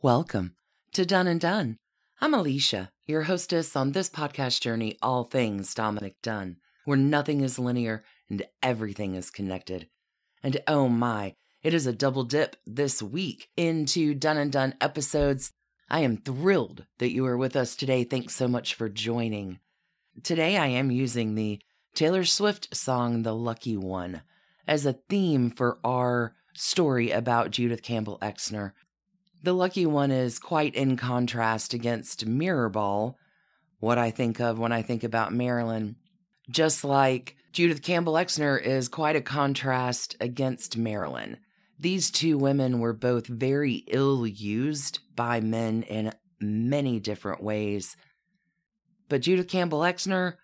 Welcome to Dunne and Done. I'm Alicia, your hostess on this podcast journey, All Things Dominick Dunne, where nothing is linear and everything is connected. And oh my, it is a double dip this week into Dunne and Done episodes. I am thrilled that you are with us today. Thanks so much for joining. Today I am using the Taylor Swift song, The Lucky One, as a theme for our story about Judith Campbell Exner. The lucky one is quite in contrast against Mirrorball, what I think of when I think about Marilyn. Just like Judith Campbell Exner is quite a contrast against Marilyn. These two women were both very ill used by men in many different ways. But Judith Campbell Exner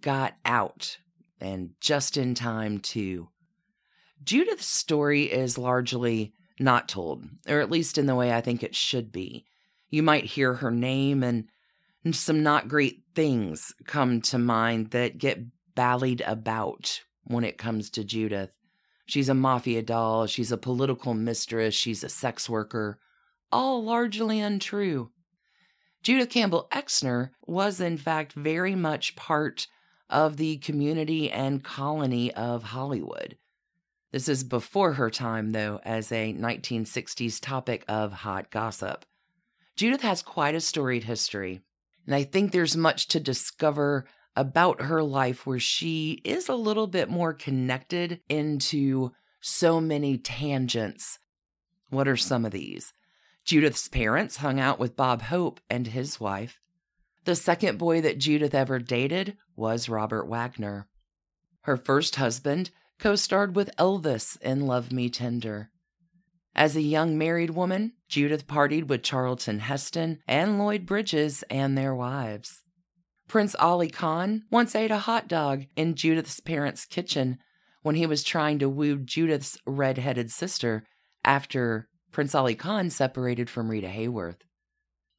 got out, and just in time, too. Judith's story is largely not told, or at least in the way I think it should be. You might hear her name and some not great things come to mind that get ballied about when it comes to Judith. She's a mafia doll, she's a political mistress, she's a sex worker, all largely untrue. Judith Campbell Exner was, in fact, very much part of the community and colony of Hollywood. This is before her time, though, as a 1960s topic of hot gossip. Judith has quite a storied history, and I think there's much to discover about her life where she is a little bit more connected into so many tangents. What are some of these? Judith's parents hung out with Bob Hope and his wife. The second boy that Judith ever dated was Robert Wagner. Her first husband co starred with Elvis in Love Me Tender. As a young married woman, Judith partied with Charlton Heston and Lloyd Bridges and their wives. Prince Aly Khan once ate a hot dog in Judith's parents' kitchen when he was trying to woo Judith's red-headed sister after Prince Aly Khan separated from Rita Hayworth.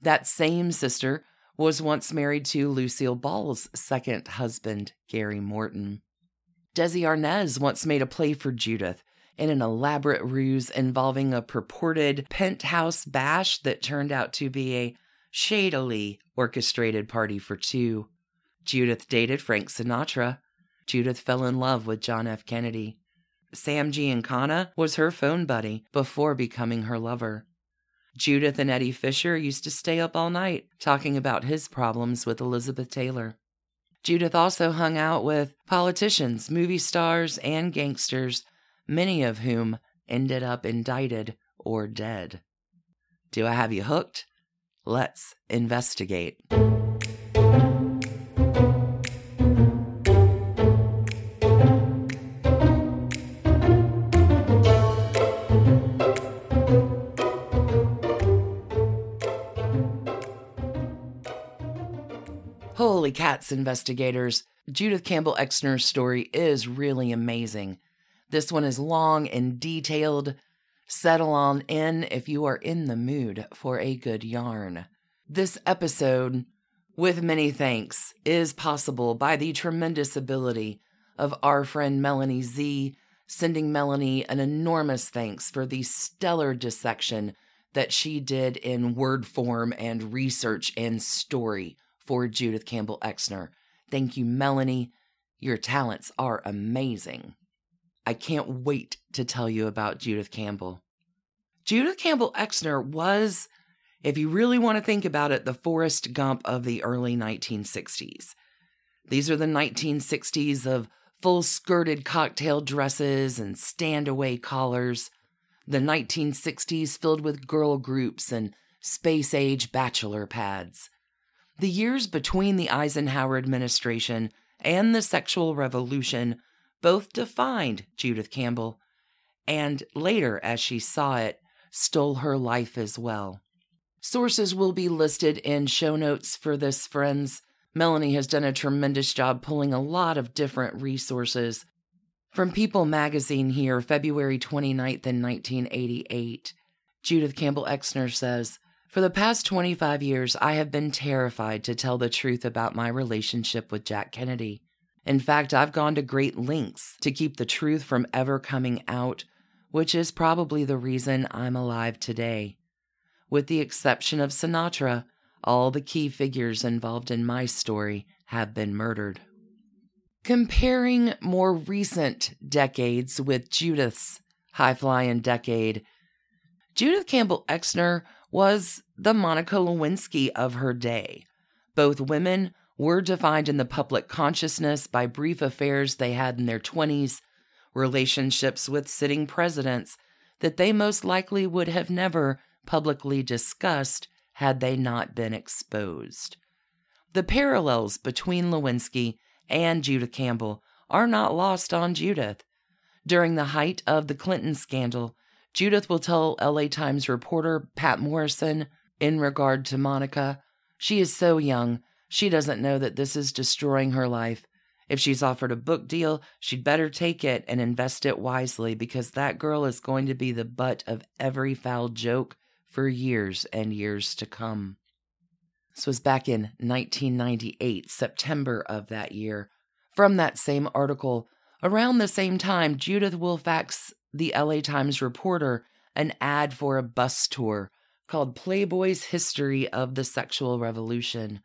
That same sister was once married to Lucille Ball's second husband, Gary Morton. Desi Arnaz once made a play for Judith in an elaborate ruse involving a purported penthouse bash that turned out to be a shadily orchestrated party for two. Judith dated Frank Sinatra. Judith fell in love with John F. Kennedy. Sam Giancana was her phone buddy before becoming her lover. Judith and Eddie Fisher used to stay up all night talking about his problems with Elizabeth Taylor. Judith also hung out with politicians, movie stars, and gangsters, many of whom ended up indicted or dead. Do I have you hooked? Let's investigate. Cats, investigators. Judith Campbell Exner's story is really amazing. This one is long and detailed. Settle on in if you are in the mood for a good yarn. This episode, with many thanks, is possible by the tremendous ability of our friend Melanie Z, sending Melanie an enormous thanks for the stellar dissection that she did in word form and research and story for Judith Campbell Exner. Thank you, Melanie. Your talents are amazing. I can't wait to tell you about Judith Campbell. Judith Campbell Exner was, if you really want to think about it, the Forrest Gump of the early 1960s. These are the 1960s of full skirted cocktail dresses and stand away collars, the 1960s filled with girl groups and space age bachelor pads. The years between the Eisenhower administration and the sexual revolution both defined Judith Campbell, and later, as she saw it, stole her life as well. Sources will be listed in show notes for this, friends. Melanie has done a tremendous job pulling a lot of different resources. From People magazine here, February 29th in 1988, Judith Campbell Exner says, for the past 25 years, I have been terrified to tell the truth about my relationship with Jack Kennedy. In fact, I've gone to great lengths to keep the truth from ever coming out, which is probably the reason I'm alive today. With the exception of Sinatra, all the key figures involved in my story have been murdered. Comparing more recent decades with Judith's high flying decade, Judith Campbell Exner was the Monica Lewinsky of her day. Both women were defined in the public consciousness by brief affairs they had in their 20s, relationships with sitting presidents that they most likely would have never publicly discussed had they not been exposed. The parallels between Lewinsky and Judith Campbell are not lost on Judith. During the height of the Clinton scandal, Judith will tell LA Times reporter Patt Morrison in regard to Monica, she is so young, she doesn't know that this is destroying her life. If she's offered a book deal, she'd better take it and invest it wisely because that girl is going to be the butt of every foul joke for years and years to come. This was back in 1998, September of that year. From that same article, around the same time, Judith will fax the LA Times reporter an ad for a bus tour called Playboy's History of the Sexual Revolution.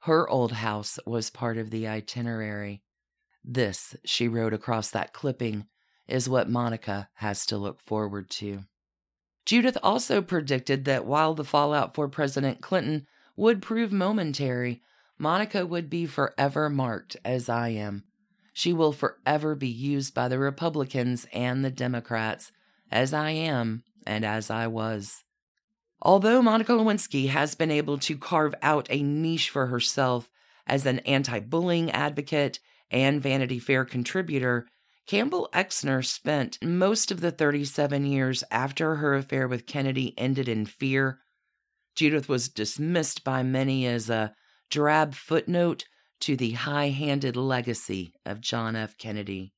Her old house was part of the itinerary. This, she wrote across that clipping, is what Monica has to look forward to. Judith also predicted that while the fallout for President Clinton would prove momentary, Monica would be forever marked as I am. She will forever be used by the Republicans and the Democrats as I am and as I was. Although Monica Lewinsky has been able to carve out a niche for herself as an anti bullying advocate and Vanity Fair contributor, Campbell Exner spent most of the 37 years after her affair with Kennedy ended in fear. Judith was dismissed by many as a drab footnote to the high handed legacy of John F. Kennedy.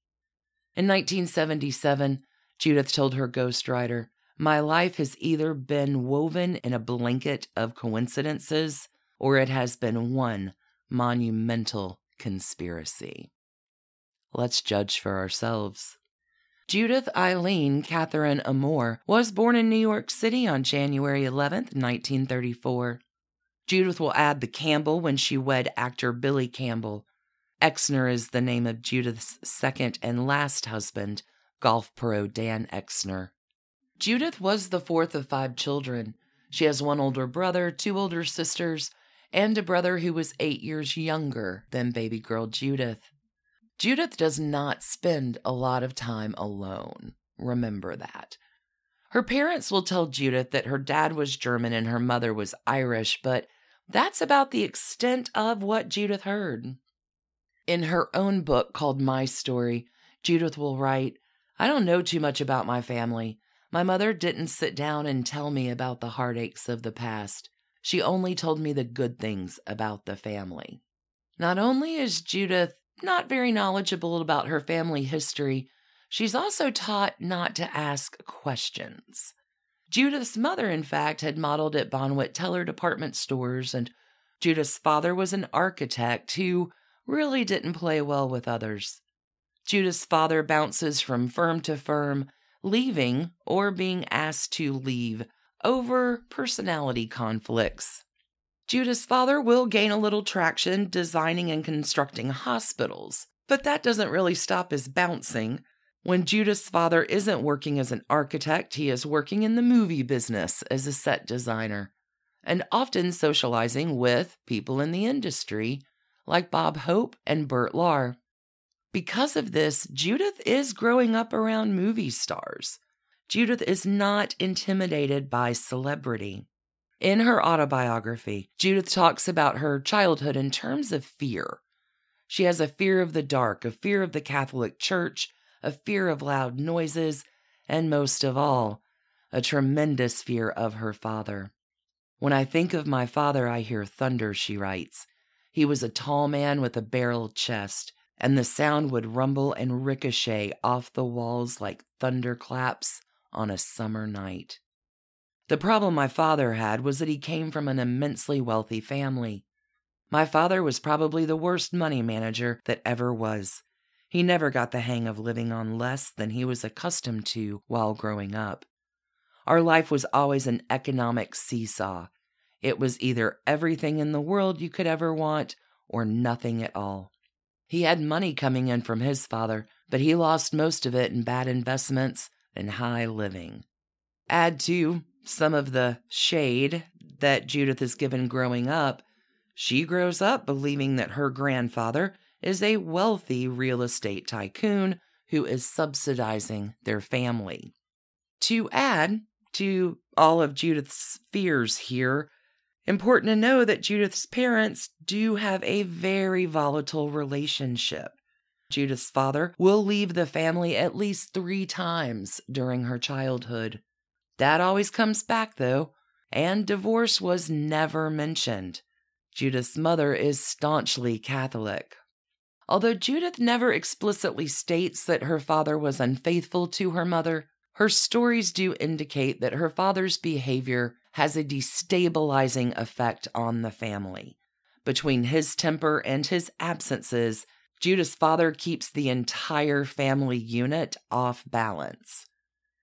In 1977, Judith told her ghostwriter, my life has either been woven in a blanket of coincidences or it has been one monumental conspiracy. Let's judge for ourselves. Judith Eileen Catherine Immoor was born in New York City on January 11, 1934. Judith will add the Campbell when she wed actor Billy Campbell. Exner is the name of Judith's second and last husband, golf pro Dan Exner. Judith was the fourth of five children. She has one older brother, two older sisters, and a brother who was eight years younger than baby girl Judith. Judith does not spend a lot of time alone. Remember that. Her parents will tell Judith that her dad was German and her mother was Irish, but that's about the extent of what Judith heard. In her own book called My Story, Judith will write, I don't know too much about my family. My mother didn't sit down and tell me about the heartaches of the past. She only told me the good things about the family. Not only is Judith not very knowledgeable about her family history, she's also taught not to ask questions. Judith's mother, in fact, had modeled at Bonwit Teller department stores, and Judith's father was an architect who really didn't play well with others. Judith's father bounces from firm to firm, leaving or being asked to leave over personality conflicts. Judith's father will gain a little traction designing and constructing hospitals, but that doesn't really stop his bouncing. When Judith's father isn't working as an architect, he is working in the movie business as a set designer, and often socializing with people in the industry like Bob Hope and Bert Lahr. Because of this, Judith is growing up around movie stars. Judith is not intimidated by celebrity. In her autobiography, Judith talks about her childhood in terms of fear. She has a fear of the dark, a fear of the Catholic Church, a fear of loud noises, and most of all, a tremendous fear of her father. When I think of my father, I hear thunder, she writes. He was a tall man with a barrel chest and the sound would rumble and ricochet off the walls like thunderclaps on a summer night. The problem my father had was that he came from an immensely wealthy family. My father was probably the worst money manager that ever was. He never got the hang of living on less than he was accustomed to while growing up. Our life was always an economic seesaw. It was either everything in the world you could ever want or nothing at all. He had money coming in from his father, but he lost most of it in bad investments and high living. Add to some of the shade that Judith is given growing up, she grows up believing that her grandfather is a wealthy real estate tycoon who is subsidizing their family. To add to all of Judith's fears here, important to know that Judith's parents do have a very volatile relationship. Judith's father will leave the family at least three times during her childhood. That always comes back, though, and divorce was never mentioned. Judith's mother is staunchly Catholic. Although Judith never explicitly states that her father was unfaithful to her mother, her stories do indicate that her father's behavior has a destabilizing effect on the family. Between his temper and his absences, Judith's father keeps the entire family unit off balance.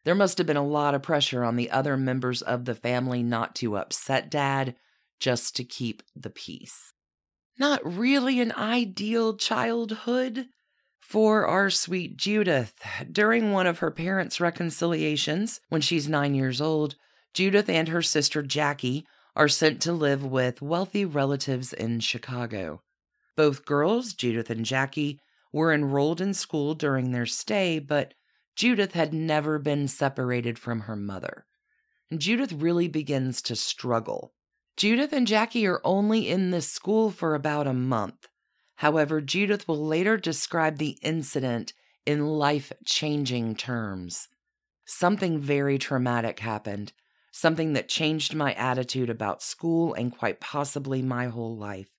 There must have been a lot of pressure on the other members of the family not to upset dad, just to keep the peace. Not really an ideal childhood for our sweet Judith. During one of her parents' reconciliations, when she's nine years old, Judith and her sister Jackie are sent to live with wealthy relatives in Chicago. Both girls, Judith and Jackie, were enrolled in school during their stay, but Judith had never been separated from her mother. Judith really begins to struggle. Judith and Jackie are only in this school for about a month. However, Judith will later describe the incident in life changing terms. Something very traumatic happened, something that changed my attitude about school and quite possibly my whole life.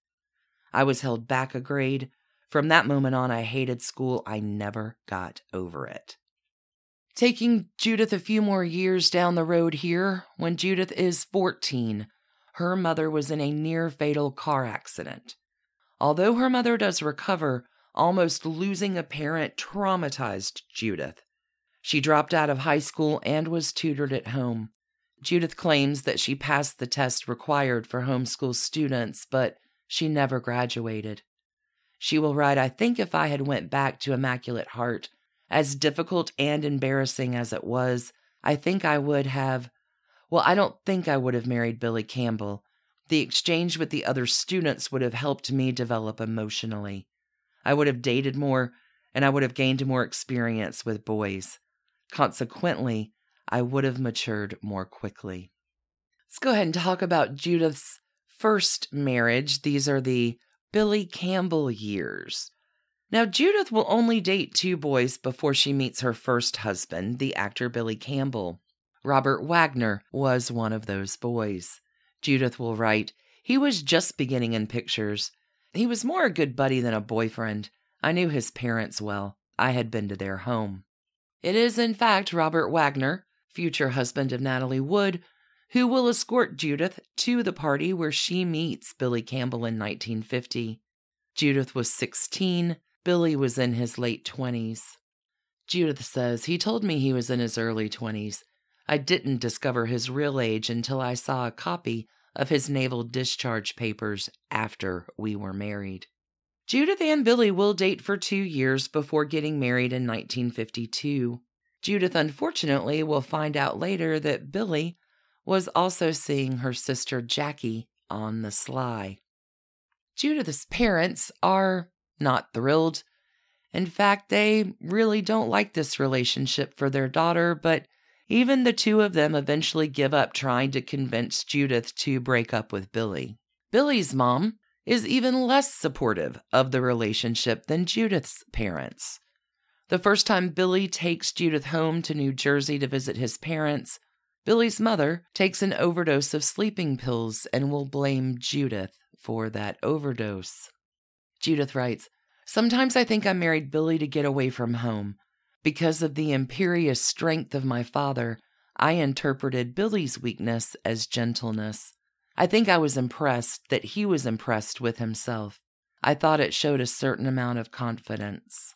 I was held back a grade. From that moment on, I hated school. I never got over it. Taking Judith a few more years down the road here, when Judith is 14, her mother was in a near fatal car accident. Although her mother does recover, almost losing a parent traumatized Judith. She dropped out of high school and was tutored at home. Judith claims that she passed the test required for homeschool students, but she never graduated. She will write, I think if I had went back to Immaculate Heart, as difficult and embarrassing as it was, I think I would have. Well, I don't think I would have married Billy Campbell. The exchange with the other students would have helped me develop emotionally. I would have dated more, and I would have gained more experience with boys. Consequently, I would have matured more quickly. Let's go ahead and talk about Judith's first marriage. These are the Billy Campbell years. Now, Judith will only date two boys before she meets her first husband, the actor Billy Campbell. Robert Wagner was one of those boys. Judith will write, He was just beginning in pictures. He was more a good buddy than a boyfriend. I knew his parents well. I had been to their home. It is, in fact, Robert Wagner, future husband of Natalie Wood, who will escort Judith to the party where she meets Billy Campbell in 1950. Judith was 16. Billy was in his late 20s. Judith says, He told me he was in his early 20s. I didn't discover his real age until I saw a copy of his naval discharge papers after we were married. Judith and Billy will date for two years before getting married in 1952. Judith, unfortunately, will find out later that Billy was also seeing her sister Jackie on the sly. Judith's parents are not thrilled. In fact, they really don't like this relationship for their daughter, but even the two of them eventually give up trying to convince Judith to break up with Billy. Billy's mom is even less supportive of the relationship than Judith's parents. The first time Billy takes Judith home to New Jersey to visit his parents, Billy's mother takes an overdose of sleeping pills and will blame Judith for that overdose. Judith writes, Sometimes I think I married Billy to get away from home. Because of the imperious strength of my father, I interpreted Billy's weakness as gentleness. I think I was impressed that he was impressed with himself. I thought it showed a certain amount of confidence.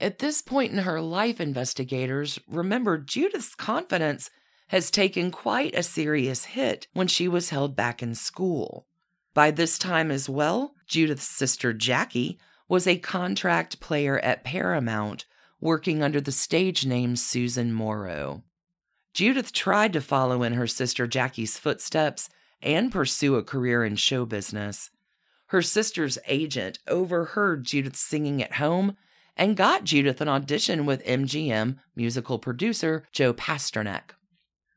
At this point in her life, investigators remembered Judith's confidence has taken quite a serious hit when she was held back in school. By this time as well, Judith's sister Jackie was a contract player at Paramount, working under the stage name Susan Morrow. Judith tried to follow in her sister Jackie's footsteps and pursue a career in show business. Her sister's agent overheard Judith singing at home and got Judith an audition with MGM musical producer Joe Pasternak.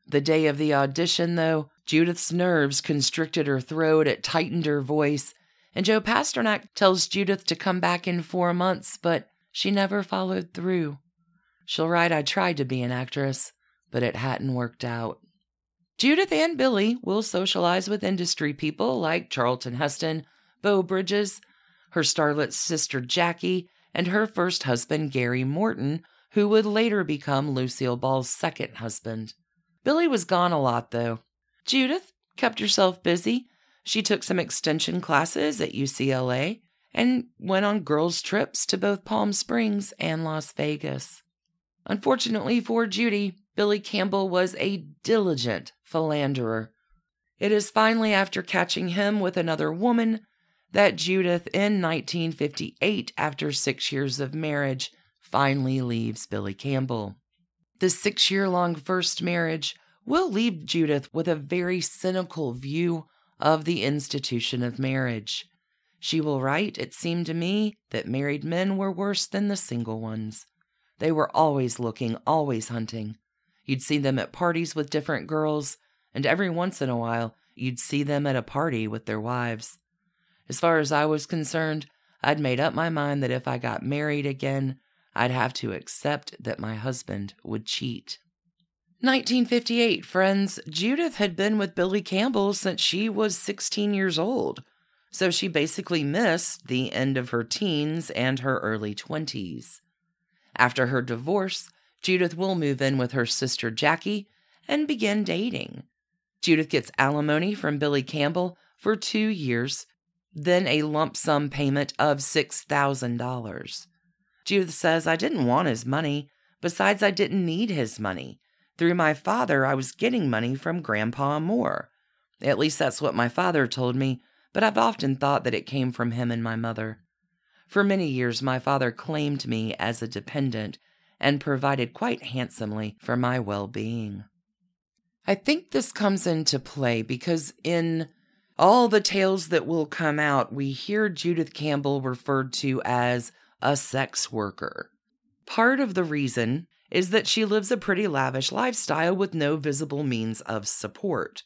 The day of the audition, though, Judith's nerves constricted her throat, it tightened her voice, and Joe Pasternak tells Judith to come back in four months, but she never followed through. She'll write, I tried to be an actress, but it hadn't worked out. Judith and Billy will socialize with industry people like Charlton Heston, Beau Bridges, her starlet sister Jackie, and her first husband Gary Morton, who would later become Lucille Ball's second husband. Billy was gone a lot, though. Judith kept herself busy. She took some extension classes at UCLA and went on girls' trips to both Palm Springs and Las Vegas. Unfortunately for Judy, Billy Campbell was a diligent philanderer. It is finally after catching him with another woman that Judith, in 1958, after six years of marriage, finally leaves Billy Campbell. The six year long first marriage will leave Judith with a very cynical view of the institution of marriage. She will write, It seemed to me that married men were worse than the single ones. They were always looking, always hunting. You'd see them at parties with different girls, and every once in a while, you'd see them at a party with their wives. As far as I was concerned, I'd made up my mind that if I got married again, I'd have to accept that my husband would cheat. 1958, friends. Judith had been with Billy Campbell since she was 16 years old, so she basically missed the end of her teens and her early 20s. After her divorce, Judith will move in with her sister Jackie and begin dating. Judith gets alimony from Billy Campbell for two years, then a lump sum payment of $6,000. Judith says, I didn't want his money. Besides, I didn't need his money. Through my father, I was getting money from Grandpa Moore. At least that's what my father told me, but I've often thought that it came from him and my mother. For many years, my father claimed me as a dependent and provided quite handsomely for my well being. I think this comes into play because in all the tales that will come out, we hear Judith Campbell referred to as a sex worker. Part of the reason is that she lives a pretty lavish lifestyle with no visible means of support.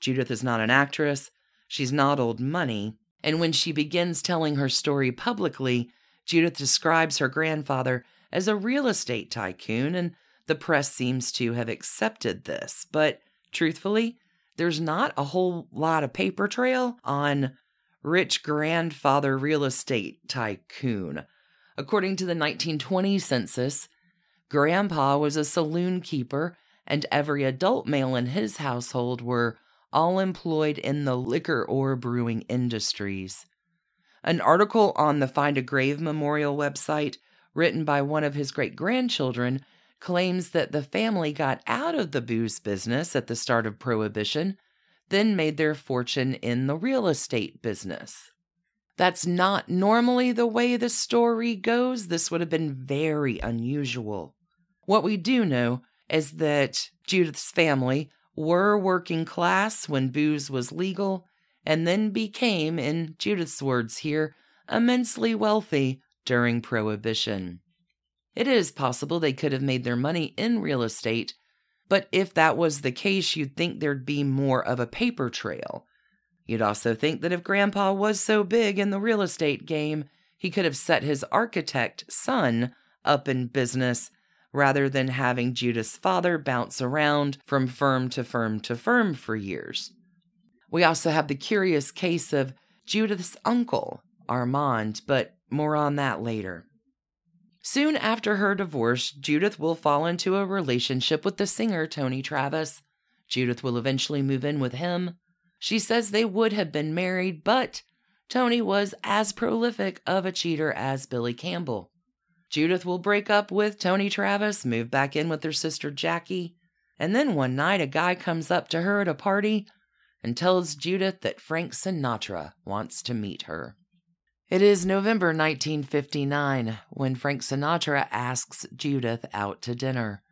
Judith is not an actress, she's not old money, and when she begins telling her story publicly, Judith describes her grandfather as a real estate tycoon, and the press seems to have accepted this. But truthfully, there's not a whole lot of paper trail on rich grandfather real estate tycoon. According to the 1920 census, Grandpa was a saloon keeper, and every adult male in his household were all employed in the liquor or brewing industries. An article on the Find a Grave Memorial website, written by one of his great grandchildren, claims that the family got out of the booze business at the start of Prohibition, then made their fortune in the real estate business. That's not normally the way the story goes. This would have been very unusual. What we do know is that Judith's family were working class when booze was legal and then became, in Judith's words here, immensely wealthy during Prohibition. It is possible they could have made their money in real estate, but if that was the case, you'd think there'd be more of a paper trail. You'd also think that if Grandpa was so big in the real estate game, he could have set his architect son up in business rather than having Judith's father bounce around from firm to firm to firm for years. We also have the curious case of Judith's uncle, Armand, but more on that later. Soon after her divorce, Judith will fall into a relationship with the singer Tony Travis. Judith will eventually move in with him. She says they would have been married, but Tony was as prolific of a cheater as Billy Campbell. Judith will break up with Tony Travis, move back in with her sister Jackie, And then one night, a guy comes up to her at a party and tells Judith that Frank Sinatra wants to meet her. It is November 1959 when Frank Sinatra asks Judith out to dinner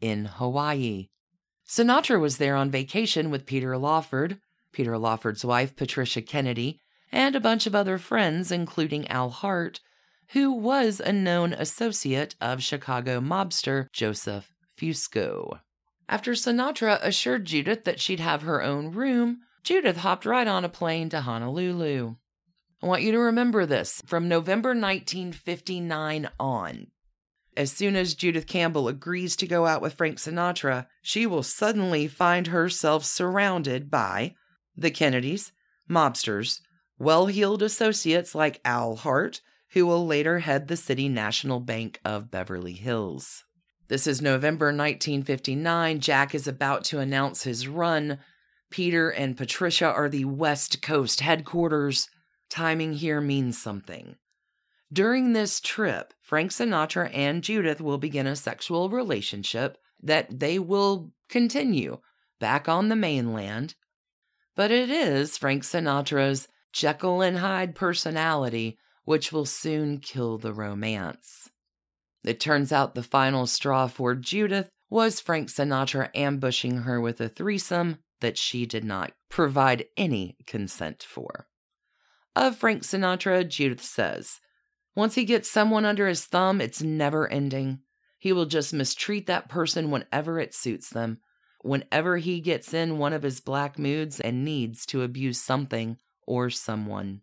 in Hawaii. Sinatra was there on vacation with Peter Lawford, Peter Lawford's wife, Patricia Kennedy, and a bunch of other friends, including Al Hart, who was a known associate of Chicago mobster Joseph Fusco. After Sinatra assured Judith that she'd have her own room, Judith hopped right on a plane to Honolulu. I want you to remember this from November 1959 on. As soon as Judith Campbell agrees to go out with Frank Sinatra, she will suddenly find herself surrounded by the Kennedys, mobsters, well heeled associates like Al Hart, who will later head the City National Bank of Beverly Hills. This is November 1959. Jack is about to announce his run. Peter and Patricia are the West Coast headquarters. Timing here means something. During this trip, Frank Sinatra and Judith will begin a sexual relationship that they will continue back on the mainland. But it is Frank Sinatra's Jekyll and Hyde personality which will soon kill the romance. It turns out the final straw for Judith was Frank Sinatra ambushing her with a threesome that she did not provide any consent for. Of Frank Sinatra, Judith says, Once he gets someone under his thumb, it's never ending. He will just mistreat that person whenever it suits them, whenever he gets in one of his black moods and needs to abuse something or someone.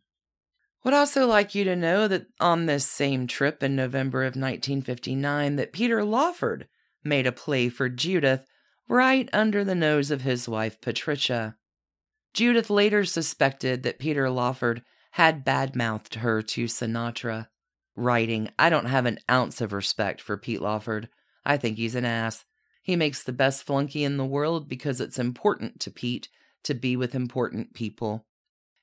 Would also like you to know that on this same trip in November of 1959 that Peter Lawford made a play for Judith right under the nose of his wife Patricia. Judith later suspected that Peter Lawford had badmouthed her to Sinatra, writing, I don't have an ounce of respect for Pete Lawford. I think he's an ass. He makes the best flunky in the world because it's important to Pete to be with important people.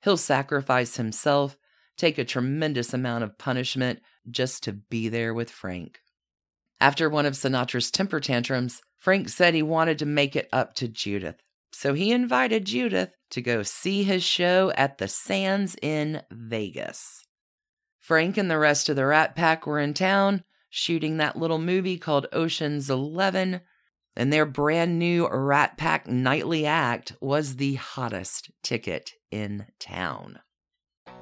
He'll sacrifice himself, take a tremendous amount of punishment just to be there with Frank. After one of Sinatra's temper tantrums, Frank said he wanted to make it up to Judith. So he invited Judith to go see his show at the Sands in Vegas. Frank and the rest of the Rat Pack were in town shooting that little movie called Ocean's Eleven, and their brand new Rat Pack nightly act was the hottest ticket in town.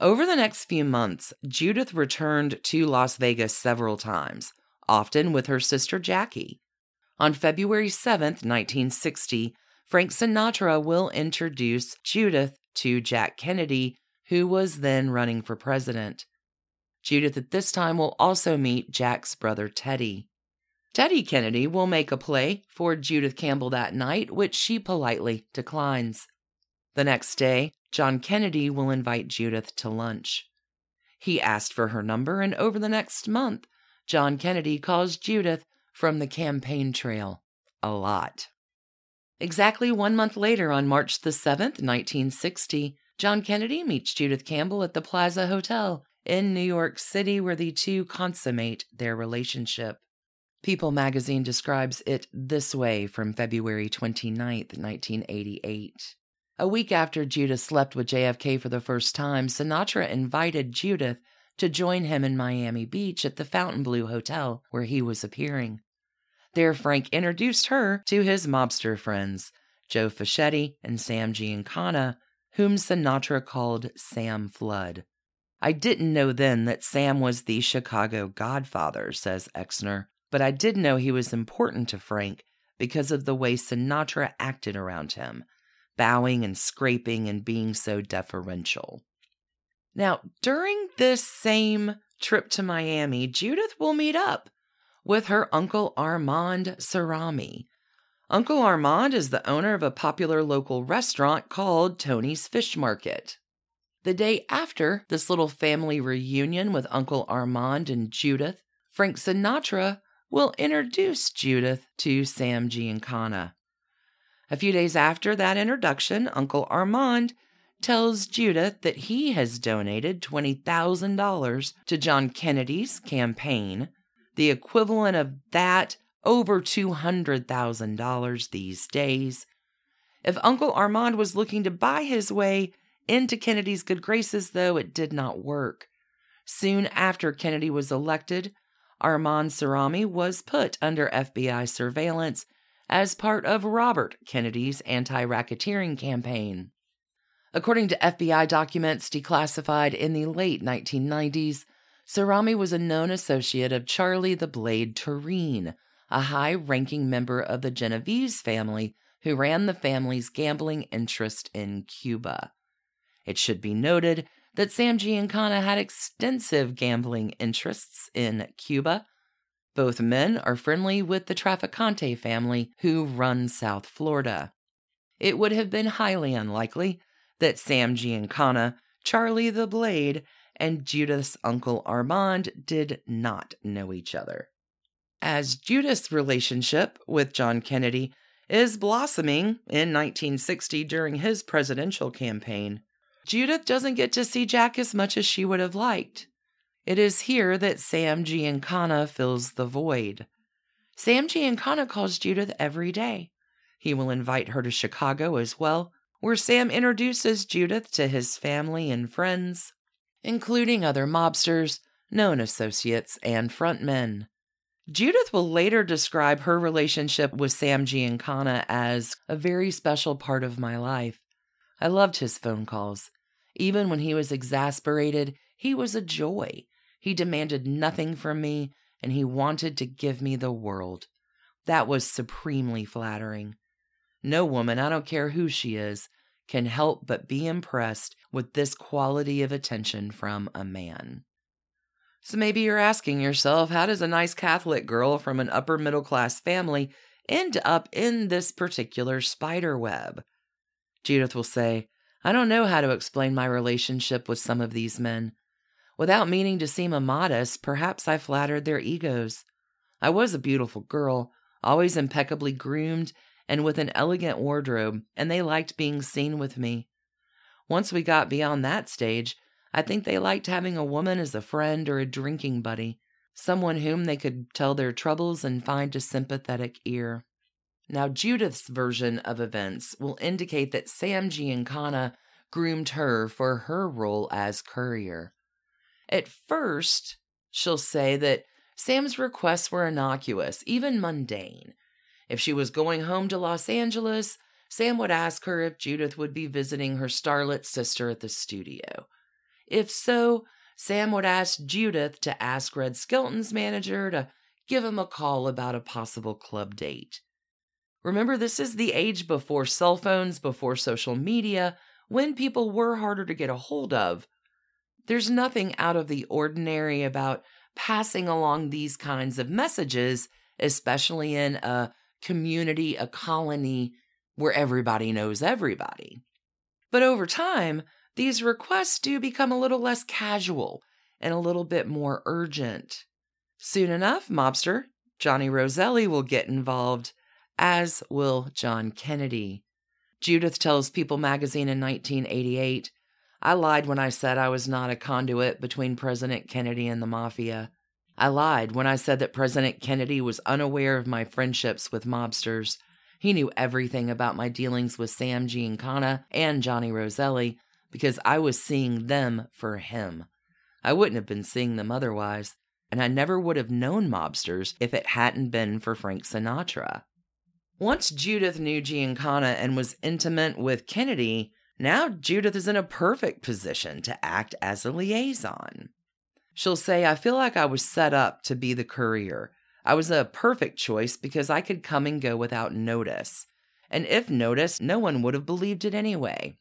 Over the next few months, Judith returned to Las Vegas several times, often with her sister Jackie. On February 7, 1960, Frank Sinatra will introduce Judith to Jack Kennedy, who was then running for president. Judith at this time will also meet Jack's brother Teddy. Teddy Kennedy will make a play for Judith Campbell that night, which she politely declines. The next day, John Kennedy will invite Judith to lunch. He asked for her number, and over the next month, John Kennedy calls Judith from the campaign trail a lot. Exactly one month later, on March the 7th, 1960, John Kennedy meets Judith Campbell at the Plaza Hotel in New York City, where the two consummate their relationship. People magazine describes it this way from February 29, 1988. A week after Judith slept with JFK for the first time, Sinatra invited Judith to join him in Miami Beach at the Fontainebleau Hotel where he was appearing. There, Frank introduced her to his mobster friends, Joe Fischetti and Sam Giancana, whom Sinatra called Sam Flood. I didn't know then that Sam was the Chicago godfather, says Exner, but I did know he was important to Frank because of the way Sinatra acted around him, bowing and scraping and being so deferential. Now, during this same trip to Miami, Judith will meet up with her uncle Armand Sarami. Uncle Armand is the owner of a popular local restaurant called Tony's Fish Market. The day after this little family reunion with Uncle Armand and Judith, Frank Sinatra will introduce Judith to Sam Giancana. A few days after that introduction, Uncle Armand tells Judith that he has donated $20,000 to John Kennedy's campaign, the equivalent of that over $200,000 these days. If Uncle Armand was looking to buy his way into Kennedy's good graces, though, it did not work. Soon after Kennedy was elected, Armand Sarami was put under FBI surveillance as part of Robert Kennedy's anti racketeering campaign. According to FBI documents declassified in the late 1990s, Sarami was a known associate of Charlie the Blade Tourine, a high ranking member of the Genovese family who ran the family's gambling interest in Cuba. It should be noted that Sam Giancana had extensive gambling interests in Cuba. Both men are friendly with the Trafficante family who run South Florida. It would have been highly unlikely that Sam Giancana, Charlie the Blade, and Judith's uncle Armand did not know each other. As Judith's relationship with John Kennedy is blossoming in 1960 during his presidential campaign, Judith doesn't get to see Jack as much as she would have liked. It is here that Sam Giancana fills the void. Sam Giancana calls Judith every day. He will invite her to Chicago as well where Sam introduces Judith to his family and friends, including other mobsters, known associates, and frontmen. Judith will later describe her relationship with Sam Giancana as a very special part of my life. I loved his phone calls. Even when he was exasperated, he was a joy. He demanded nothing from me, and he wanted to give me the world. That was supremely flattering. No woman, I don't care who she is, can help but be impressed with this quality of attention from a man. So maybe you're asking yourself, how does a nice Catholic girl from an upper middle class family end up in this particular spider web? Judith will say, I don't know how to explain my relationship with some of these men. Without meaning to seem immodest, perhaps I flattered their egos. I was a beautiful girl, always impeccably groomed and with an elegant wardrobe, and they liked being seen with me. Once we got beyond that stage, I think they liked having a woman as a friend or a drinking buddy, someone whom they could tell their troubles and find a sympathetic ear. Now, Judith's version of events will indicate that Sam Giancana groomed her for her role as courier. At first, she'll say that Sam's requests were innocuous, even mundane. If she was going home to Los Angeles, Sam would ask her if Judith would be visiting her starlet sister at the studio. If so, Sam would ask Judith to ask Red Skelton's manager to give him a call about a possible club date. Remember, this is the age before cell phones, before social media, when people were harder to get a hold of. There's nothing out of the ordinary about passing along these kinds of messages, especially in a community, a colony where everybody knows everybody. But over time, these requests do become a little less casual and a little bit more urgent. Soon enough, mobster Johnny Roselli will get involved, as will John Kennedy. Judith tells People magazine in 1988 I lied when I said I was not a conduit between President Kennedy and the mafia. I lied when I said that President Kennedy was unaware of my friendships with mobsters. He knew everything about my dealings with Sam Giancana and Johnny Roselli because I was seeing them for him. I wouldn't have been seeing them otherwise, and I never would have known mobsters if it hadn't been for Frank Sinatra. Once Judith knew Giancana and was intimate with Kennedy, now Judith is in a perfect position to act as a liaison. She'll say, I feel like I was set up to be the courier. I was a perfect choice because I could come and go without notice. And if noticed, no one would have believed it anyway.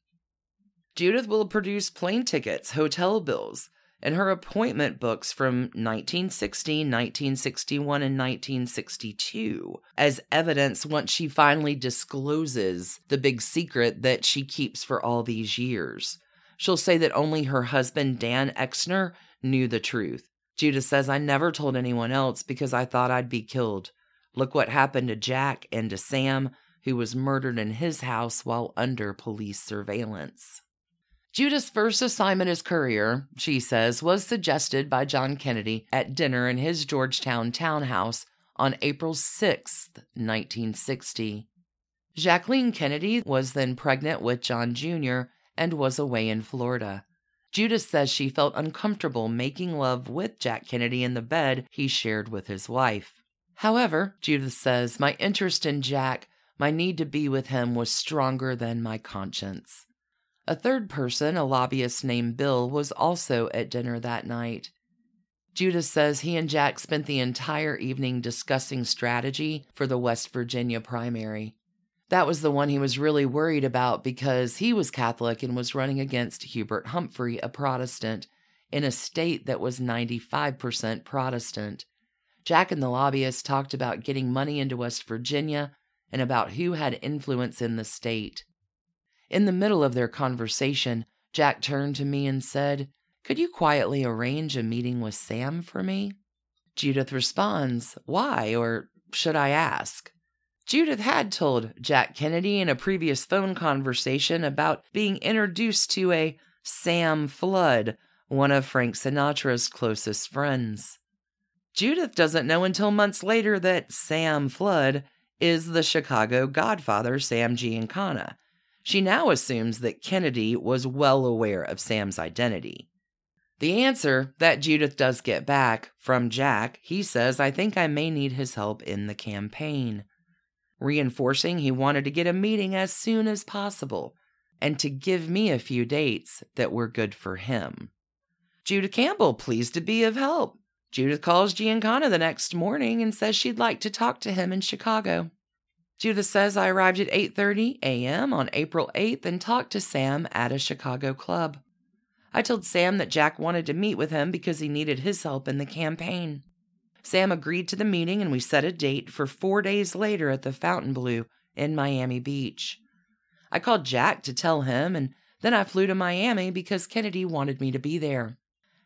Judith will produce plane tickets, hotel bills, and her appointment books from 1960, 1961, and 1962 as evidence once she finally discloses the big secret that she keeps for all these years. She'll say that only her husband, Dan Exner, knew the truth. Judith says, I never told anyone else because I thought I'd be killed. Look what happened to Jack and to Sam, who was murdered in his house while under police surveillance. Judith's first assignment as courier, she says, was suggested by John Kennedy at dinner in his Georgetown townhouse on April 6, 1960. Jacqueline Kennedy was then pregnant with John Jr. and was away in Florida. Judith says she felt uncomfortable making love with Jack Kennedy in the bed he shared with his wife. However, Judith says, my interest in Jack, my need to be with him, was stronger than my conscience. A third person, a lobbyist named Bill, was also at dinner that night. Judith says he and Jack spent the entire evening discussing strategy for the West Virginia primary. That was the one he was really worried about because he was Catholic and was running against Hubert Humphrey, a Protestant, in a state that was 95% Protestant. Jack and the lobbyist talked about getting money into West Virginia and about who had influence in the state. In the middle of their conversation, Jack turned to me and said, Could you quietly arrange a meeting with Sam for me? Judith responds, Why, or should I ask? Judith had told Jack Kennedy in a previous phone conversation about being introduced to a Sam Flood, one of Frank Sinatra's closest friends. Judith doesn't know until months later that Sam Flood is the Chicago godfather, Sam Giancana. She now assumes that Kennedy was well aware of Sam's identity. The answer that Judith does get back from Jack, he says, I think I may need his help in the campaign reinforcing he wanted to get a meeting as soon as possible and to give me a few dates that were good for him. Judith Campbell, pleased to be of help. Judith calls Giancana the next morning and says she'd like to talk to him in Chicago. Judith says I arrived at 8:30 a.m. on April 8th and talked to Sam at a Chicago club. I told Sam that Jack wanted to meet with him because he needed his help in the campaign. Sam agreed to the meeting and we set a date for four days later at the Fontainebleau in Miami Beach. I called Jack to tell him, and then I flew to Miami because Kennedy wanted me to be there.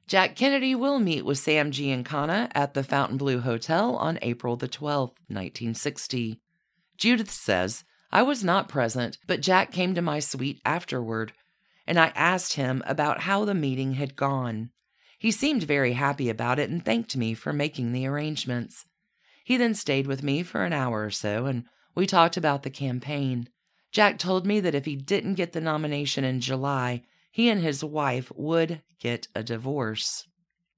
Jack Kennedy will meet with Sam Giancana at the Fontainebleau Hotel on April the 12th, 1960. Judith says, I was not present, but Jack came to my suite afterward, and I asked him about how the meeting had gone. He seemed very happy about it and thanked me for making the arrangements. He then stayed with me for an hour or so and we talked about the campaign. Jack told me that if he didn't get the nomination in July, he and his wife would get a divorce.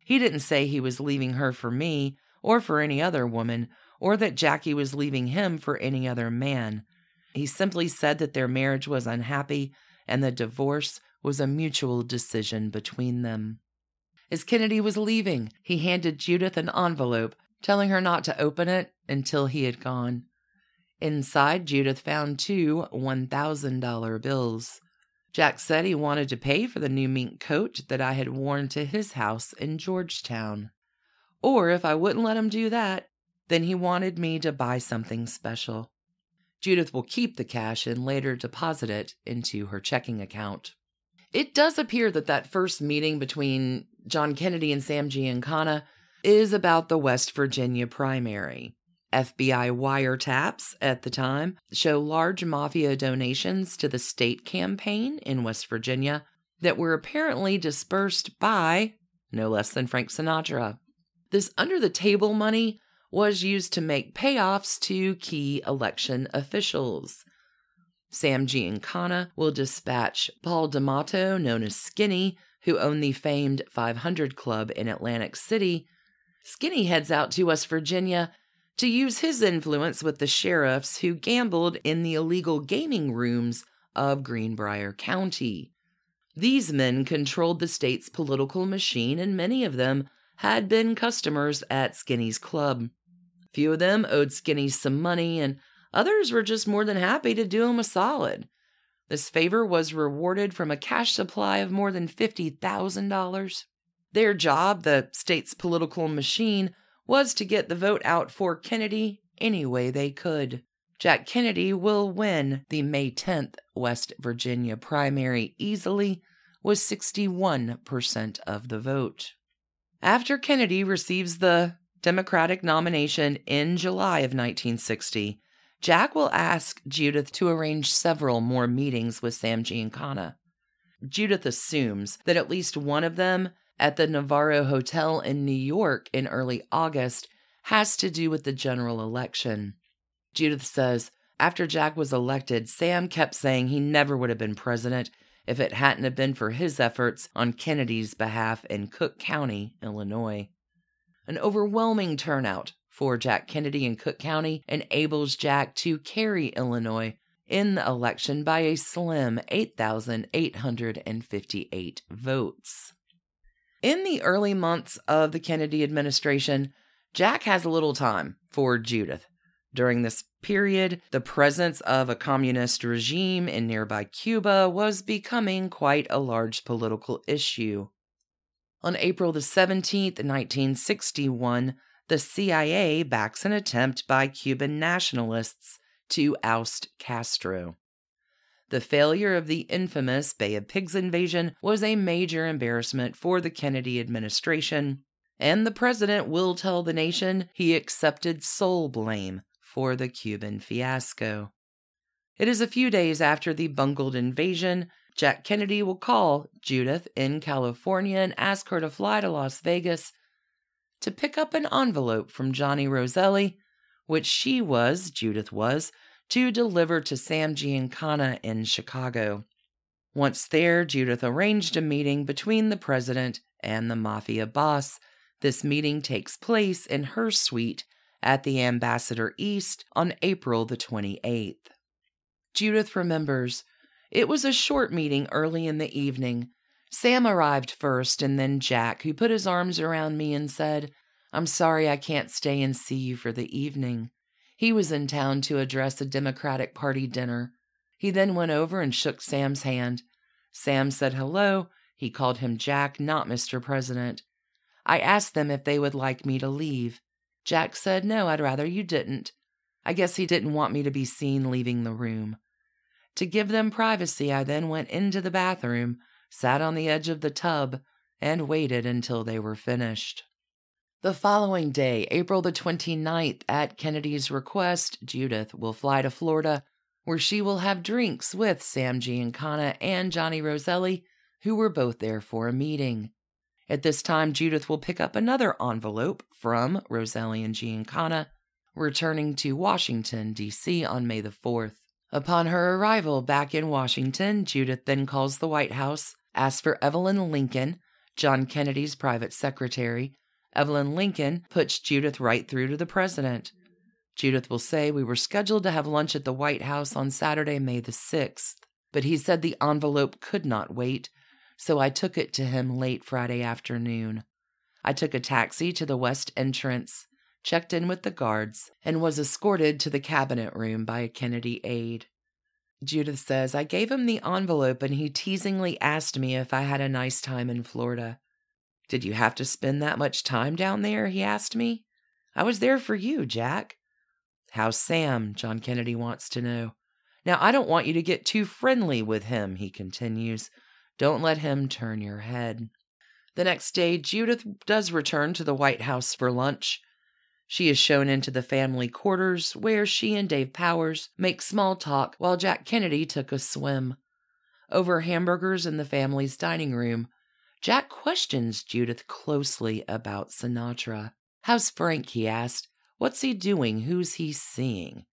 He didn't say he was leaving her for me or for any other woman, or that Jackie was leaving him for any other man. He simply said that their marriage was unhappy and the divorce was a mutual decision between them. As Kennedy was leaving, he handed Judith an envelope, telling her not to open it until he had gone. Inside, Judith found two $1,000 bills. Jack said he wanted to pay for the new mink coat that I had worn to his house in Georgetown. Or if I wouldn't let him do that, then he wanted me to buy something special. Judith will keep the cash and later deposit it into her checking account. It does appear that that first meeting between John Kennedy and Sam Giancana is about the West Virginia primary. FBI wiretaps at the time show large mafia donations to the state campaign in West Virginia that were apparently dispersed by no less than Frank Sinatra. This under the table money was used to make payoffs to key election officials. Sam Giancana will dispatch Paul D'Amato, known as Skinny, who owned the famed 500 Club in Atlantic City. Skinny heads out to West Virginia to use his influence with the sheriffs who gambled in the illegal gaming rooms of Greenbrier County. These men controlled the state's political machine, and many of them had been customers at Skinny's club. Few of them owed Skinny some money, and Others were just more than happy to do him a solid. This favor was rewarded from a cash supply of more than $50,000. Their job, the state's political machine, was to get the vote out for Kennedy any way they could. Jack Kennedy will win the May 10th West Virginia primary easily with 61% of the vote. After Kennedy receives the Democratic nomination in July of 1960, Jack will ask Judith to arrange several more meetings with Sam Giancana. Judith assumes that at least one of them at the Navarro Hotel in New York in early August has to do with the general election. Judith says, after Jack was elected, Sam kept saying he never would have been president if it hadn't have been for his efforts on Kennedy's behalf in Cook County, Illinois. An overwhelming turnout for Jack Kennedy in Cook County enables Jack to carry Illinois in the election by a slim 8,858 votes. In the early months of the Kennedy administration, Jack has little time for Judith. During this period, the presence of a communist regime in nearby Cuba was becoming quite a large political issue. On April the 17th, 1961, the CIA backs an attempt by Cuban nationalists to oust Castro. The failure of the infamous Bay of Pigs invasion was a major embarrassment for the Kennedy administration, and the president will tell the nation he accepted sole blame for the Cuban fiasco. It is a few days after the bungled invasion, Jack Kennedy will call Judith in California and ask her to fly to Las Vegas to pick up an envelope from Johnny Roselli, which she was, Judith was, to deliver to Sam Giancana in Chicago. Once there, Judith arranged a meeting between the president and the mafia boss. This meeting takes place in her suite at the Ambassador East on April the 28th. Judith remembers it was a short meeting early in the evening. Sam arrived first, and then Jack, who put his arms around me and said, I'm sorry I can't stay and see you for the evening. He was in town to address a Democratic Party dinner. He then went over and shook Sam's hand. Sam said hello. He called him Jack, not Mr. President. I asked them if they would like me to leave. Jack said, No, I'd rather you didn't. I guess he didn't want me to be seen leaving the room. To give them privacy, I then went into the bathroom, sat on the edge of the tub, and waited until they were finished. The following day, April the 29th, at Kennedy's request, Judith will fly to Florida, where she will have drinks with Sam Giancana and Johnny Roselli, who were both there for a meeting. At this time, Judith will pick up another envelope from Roselli and Giancana, returning to Washington, D.C. on May the 4th. Upon her arrival back in Washington, Judith then calls the White House, asks for Evelyn Lincoln, John Kennedy's private secretary, Evelyn Lincoln puts Judith right through to the president. Judith will say, We were scheduled to have lunch at the White House on Saturday, May the 6th, but he said the envelope could not wait, so I took it to him late Friday afternoon. I took a taxi to the west entrance, checked in with the guards, and was escorted to the cabinet room by a Kennedy aide. Judith says, I gave him the envelope and he teasingly asked me if I had a nice time in Florida. Did you have to spend that much time down there? He asked me. I was there for you, Jack. How's Sam? John Kennedy wants to know. Now, I don't want you to get too friendly with him, he continues. Don't let him turn your head. The next day, Judith does return to the White House for lunch. She is shown into the family quarters where she and Dave Powers make small talk while Jack Kennedy took a swim. Over hamburgers in the family's dining room, Jack questions Judith closely about Sinatra. How's Frank? he asked. What's he doing? Who's he seeing?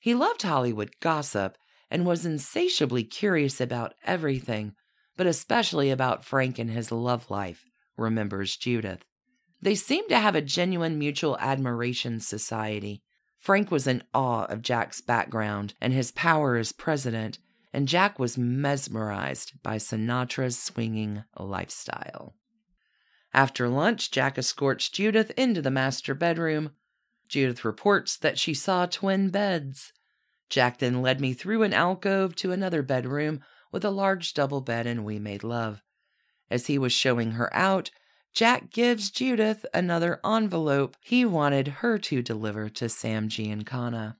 He loved Hollywood gossip and was insatiably curious about everything, but especially about Frank and his love life, remembers Judith. They seemed to have a genuine mutual admiration society. Frank was in awe of Jack's background and his power as president, and Jack was mesmerized by Sinatra's swinging lifestyle. After lunch, Jack escorts Judith into the master bedroom. Judith reports that she saw twin beds. Jack then led me through an alcove to another bedroom with a large double bed, and we made love. As he was showing her out, Jack gives Judith another envelope he wanted her to deliver to Sam Giancana.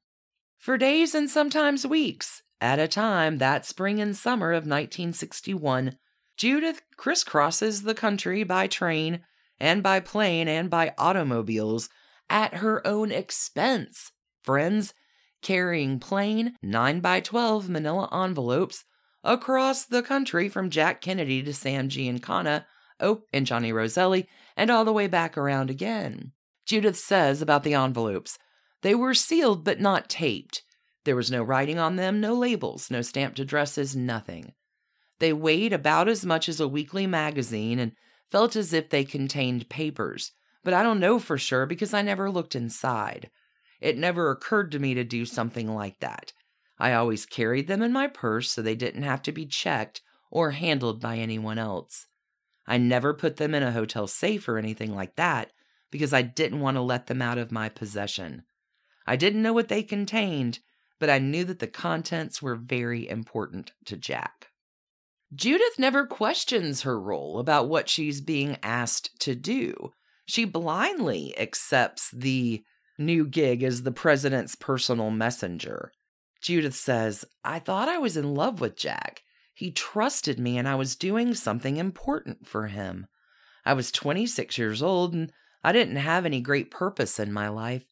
For days and sometimes weeks at a time that spring and summer of 1961, Judith crisscrosses the country by train and by plane and by automobiles at her own expense. Friends, carrying plain 9 by 12 manila envelopes across the country from Jack Kennedy to Sam Giancana, oh, and Johnny Roselli, and all the way back around again. Judith says about the envelopes they were sealed but not taped. There was no writing on them, no labels, no stamped addresses, nothing. They weighed about as much as a weekly magazine and felt as if they contained papers, but I don't know for sure because I never looked inside. It never occurred to me to do something like that. I always carried them in my purse so they didn't have to be checked or handled by anyone else. I never put them in a hotel safe or anything like that because I didn't want to let them out of my possession. I didn't know what they contained, but I knew that the contents were very important to Jack. Judith never questions her role about what she's being asked to do. She blindly accepts the new gig as the president's personal messenger. Judith says, I thought I was in love with Jack. He trusted me and I was doing something important for him. I was 26 years old and I didn't have any great purpose in my life.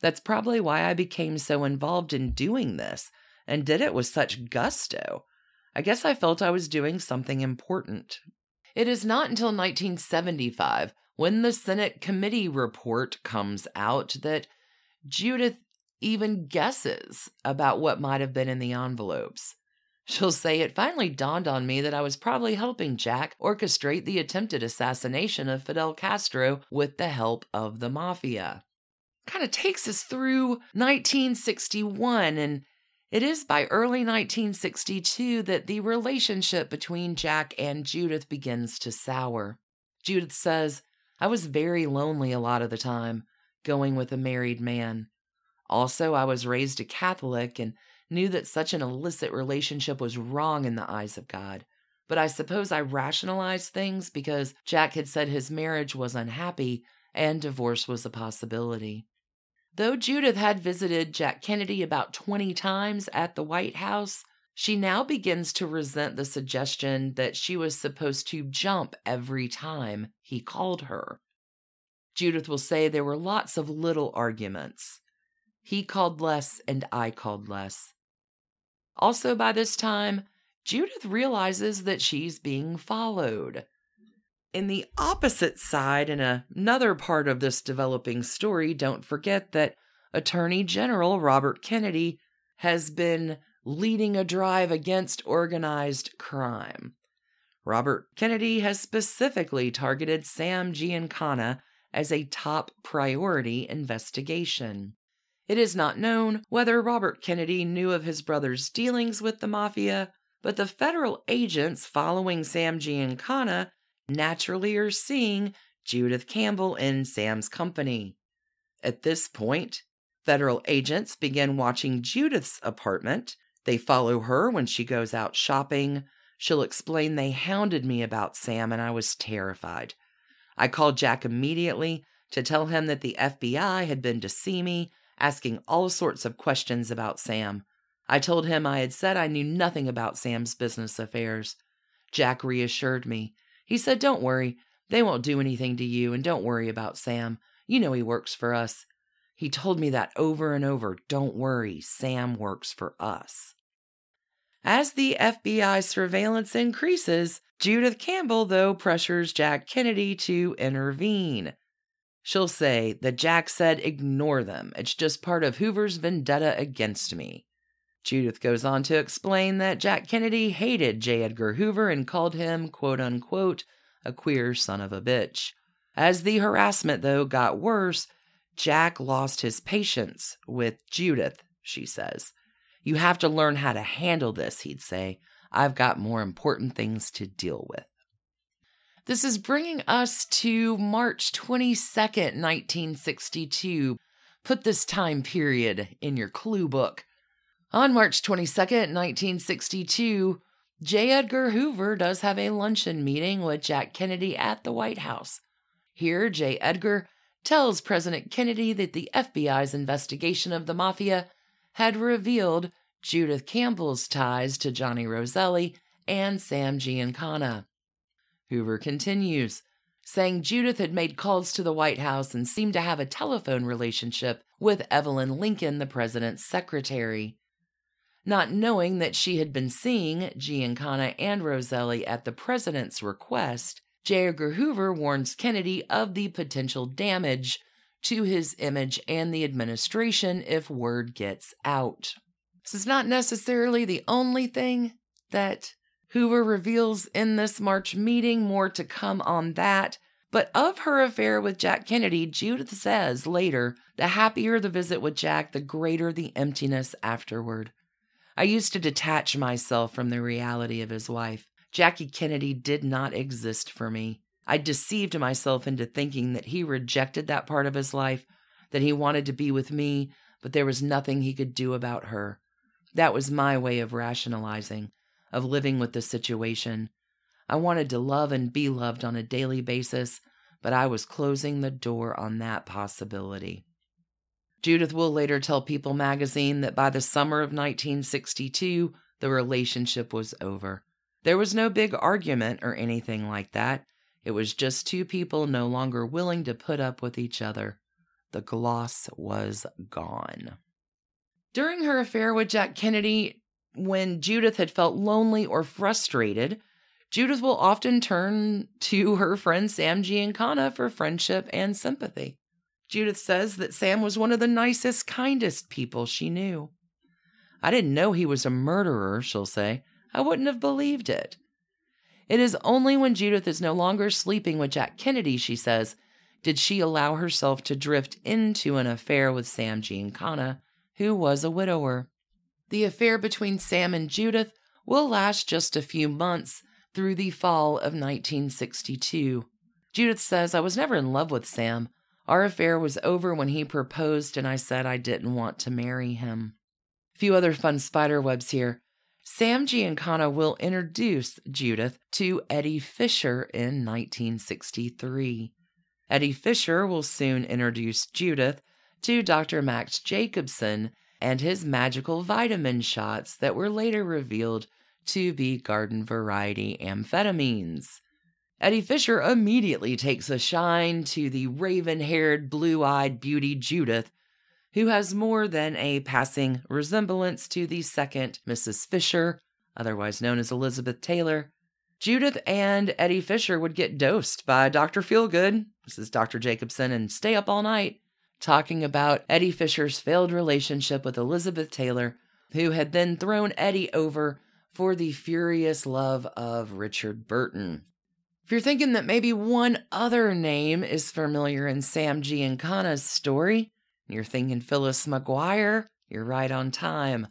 That's probably why I became so involved in doing this and did it with such gusto. I guess I felt I was doing something important. It is not until 1975 when the Senate committee report comes out that Judith even guesses about what might have been in the envelopes. She'll say it finally dawned on me that I was probably helping Jack orchestrate the attempted assassination of Fidel Castro with the help of the mafia. Kind of takes us through 1961, and it is by early 1962 that the relationship between Jack and Judith begins to sour. Judith says, I was very lonely a lot of the time, going with a married man. Also, I was raised a Catholic and knew that such an illicit relationship was wrong in the eyes of God. But I suppose I rationalized things because Jack had said his marriage was unhappy and divorce was a possibility. Though Judith had visited Jack Kennedy about 20 times at the White House, she now begins to resent the suggestion that she was supposed to jump every time he called her. Judith will say there were lots of little arguments. He called less and I called less. Also, by this time, Judith realizes that she's being followed. In the opposite side, in another part of this developing story, don't forget that Attorney General Robert Kennedy has been leading a drive against organized crime. Robert Kennedy has specifically targeted Sam Giancana as a top priority investigation. It is not known whether Robert Kennedy knew of his brother's dealings with the mafia, but the federal agents following Sam Giancana naturally are seeing Judith Campbell in Sam's company. At this point, federal agents begin watching Judith's apartment they follow her when she goes out shopping. She'll explain they hounded me about Sam and I was terrified. I called Jack immediately to tell him that the FBI had been to see me, asking all sorts of questions about Sam. I told him I had said I knew nothing about Sam's business affairs. Jack reassured me. He said, Don't worry, they won't do anything to you, and don't worry about Sam. You know he works for us. He told me that over and over. Don't worry, Sam works for us. As the FBI surveillance increases, Judith Campbell, though, pressures Jack Kennedy to intervene. She'll say that Jack said, ignore them. It's just part of Hoover's vendetta against me. Judith goes on to explain that Jack Kennedy hated J. Edgar Hoover and called him, quote unquote, a queer son of a bitch. As the harassment, though, got worse, Jack lost his patience with Judith, she says. You have to learn how to handle this, he'd say. I've got more important things to deal with. This is bringing us to March 22nd, 1962. Put this time period in your clue book. On March 22nd, 1962, J. Edgar Hoover does have a luncheon meeting with Jack Kennedy at the White House. Here, J. Edgar tells President Kennedy that the FBI's investigation of the mafia had revealed Judith Campbell's ties to Johnny Roselli and Sam Giancana. Hoover continues, saying Judith had made calls to the White House and seemed to have a telephone relationship with Evelyn Lincoln, the president's secretary. Not knowing that she had been seeing Giancana and Roselli at the president's request, J. Edgar Hoover warns Kennedy of the potential damage to his image and the administration if word gets out. This is not necessarily the only thing that Hoover reveals in this March meeting, more to come on that. But of her affair with Jack Kennedy, Judith says later, the happier the visit with Jack, the greater the emptiness afterward. I used to detach myself from the reality of his wife. Jackie Kennedy did not exist for me. I deceived myself into thinking that he rejected that part of his life, that he wanted to be with me, but there was nothing he could do about her. That was my way of rationalizing of living with the situation. I wanted to love and be loved on a daily basis, but I was closing the door on that possibility. Judith will later tell People magazine that by the summer of 1962, the relationship was over. There was no big argument or anything like that. It was just two people no longer willing to put up with each other. The gloss was gone. During her affair with Jack Kennedy, when Judith had felt lonely or frustrated, Judith will often turn to her friend Sam Giancana for friendship and sympathy. Judith says that Sam was one of the nicest, kindest people she knew. I didn't know he was a murderer, she'll say. I wouldn't have believed it. It is only when Judith is no longer sleeping with Jack Kennedy, she says, did she allow herself to drift into an affair with Sam Giancana, who was a widower. The affair between Sam and Judith will last just a few months through the fall of 1962. Judith says, I was never in love with Sam. Our affair was over when he proposed, and I said I didn't want to marry him. A few other fun spider webs here. Sam Giancana will introduce Judith to Eddie Fisher in 1963. Eddie Fisher will soon introduce Judith to Dr. Max Jacobson and his magical vitamin shots that were later revealed to be garden variety amphetamines. Eddie Fisher immediately takes a shine to the raven haired, blue eyed beauty Judith, who has more than a passing resemblance to the second Mrs. Fisher, otherwise known as Elizabeth Taylor. Judith and Eddie Fisher would get dosed by Dr. Feelgood, is Dr. Jacobson, and stay up all night talking about Eddie Fisher's failed relationship with Elizabeth Taylor, who had then thrown Eddie over for the furious love of Richard Burton. If you're thinking that maybe one other name is familiar in Sam Giancana's story, and you're thinking Phyllis McGuire, you're right on time.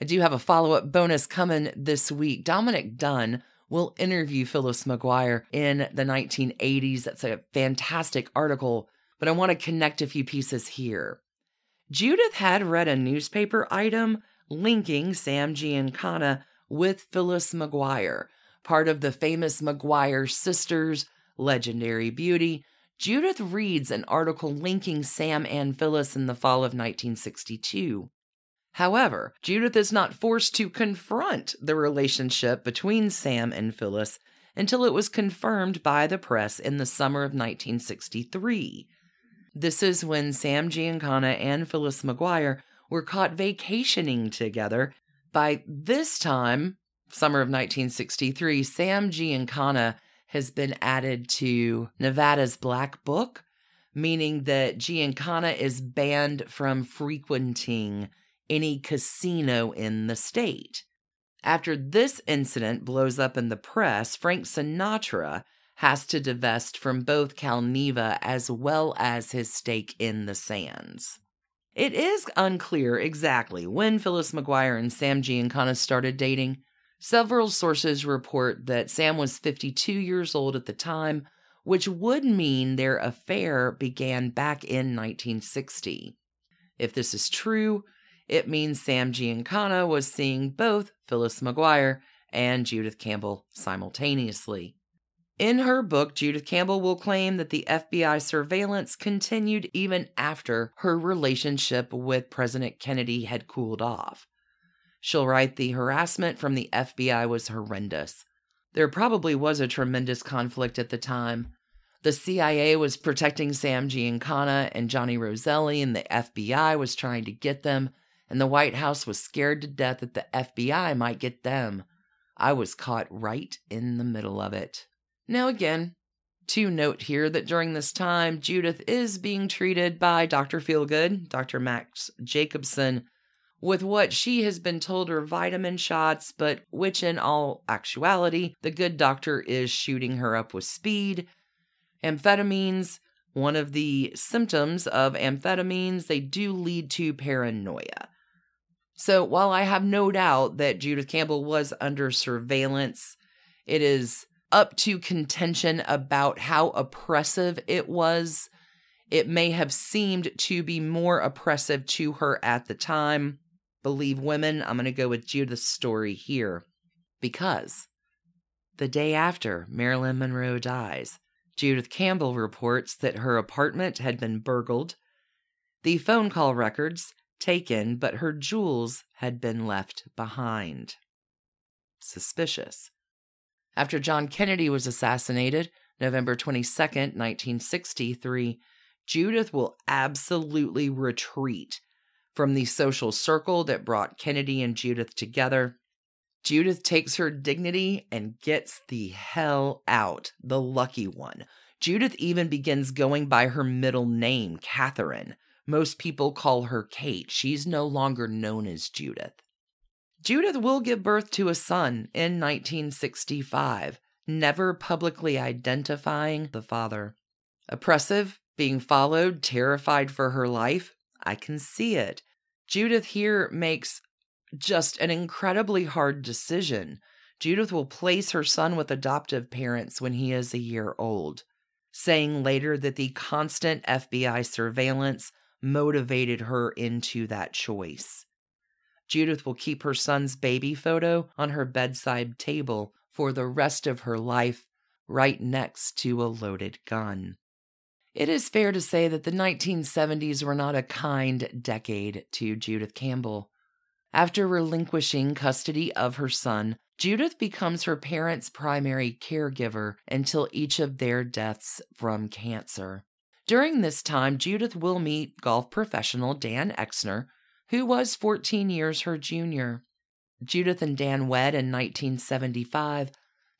I do have a follow up bonus coming this week. Dominick Dunne will interview Phyllis McGuire in the 1980s. That's a fantastic article but I want to connect a few pieces here. Judith had read a newspaper item linking Sam Giancana with Phyllis McGuire, part of the famous McGuire sisters, legendary beauty. Judith reads an article linking Sam and Phyllis in the fall of 1962. However, Judith is not forced to confront the relationship between Sam and Phyllis until it was confirmed by the press in the summer of 1963. This is when Sam Giancana and Phyllis McGuire were caught vacationing together. By this time, summer of 1963, Sam Giancana has been added to Nevada's Black Book, meaning that Giancana is banned from frequenting any casino in the state. After this incident blows up in the press, Frank Sinatra has to divest from both Calneva as well as his stake in the Sands. It is unclear exactly when Phyllis McGuire and Sam Giancana started dating. Several sources report that Sam was 52 years old at the time, which would mean their affair began back in 1960. If this is true, it means Sam Giancana was seeing both Phyllis McGuire and Judith Campbell simultaneously. In her book, Judith Campbell will claim that the FBI surveillance continued even after her relationship with President Kennedy had cooled off. She'll write the harassment from the FBI was horrendous. There probably was a tremendous conflict at the time. The CIA was protecting Sam Giancana and Johnny Roselli, and the FBI was trying to get them, and the White House was scared to death that the FBI might get them. I was caught right in the middle of it. Now, again, to note here that during this time, Judith is being treated by Dr. Feelgood, Dr. Max Jacobson, with what she has been told are vitamin shots, but which in all actuality, the good doctor is shooting her up with speed. Amphetamines, one of the symptoms of amphetamines, they do lead to paranoia. So while I have no doubt that Judith Campbell was under surveillance, it is up to contention about how oppressive it was. It may have seemed to be more oppressive to her at the time. Believe women, I'm going to go with Judith's story here. Because the day after Marilyn Monroe dies, Judith Campbell reports that her apartment had been burgled, the phone call records taken, but her jewels had been left behind. Suspicious. After John Kennedy was assassinated, November 22, 1963, Judith will absolutely retreat from the social circle that brought Kennedy and Judith together. Judith takes her dignity and gets the hell out, the lucky one. Judith even begins going by her middle name, Catherine. Most people call her Kate. She's no longer known as Judith. Judith will give birth to a son in 1965, never publicly identifying the father. Oppressive, being followed, terrified for her life. I can see it. Judith here makes just an incredibly hard decision. Judith will place her son with adoptive parents when he is a year old, saying later that the constant FBI surveillance motivated her into that choice. Judith will keep her son's baby photo on her bedside table for the rest of her life, right next to a loaded gun. It is fair to say that the 1970s were not a kind decade to Judith Campbell. After relinquishing custody of her son, Judith becomes her parents' primary caregiver until each of their deaths from cancer. During this time, Judith will meet golf professional Dan Exner, who was 14 years her junior. Judith and Dan wed in 1975.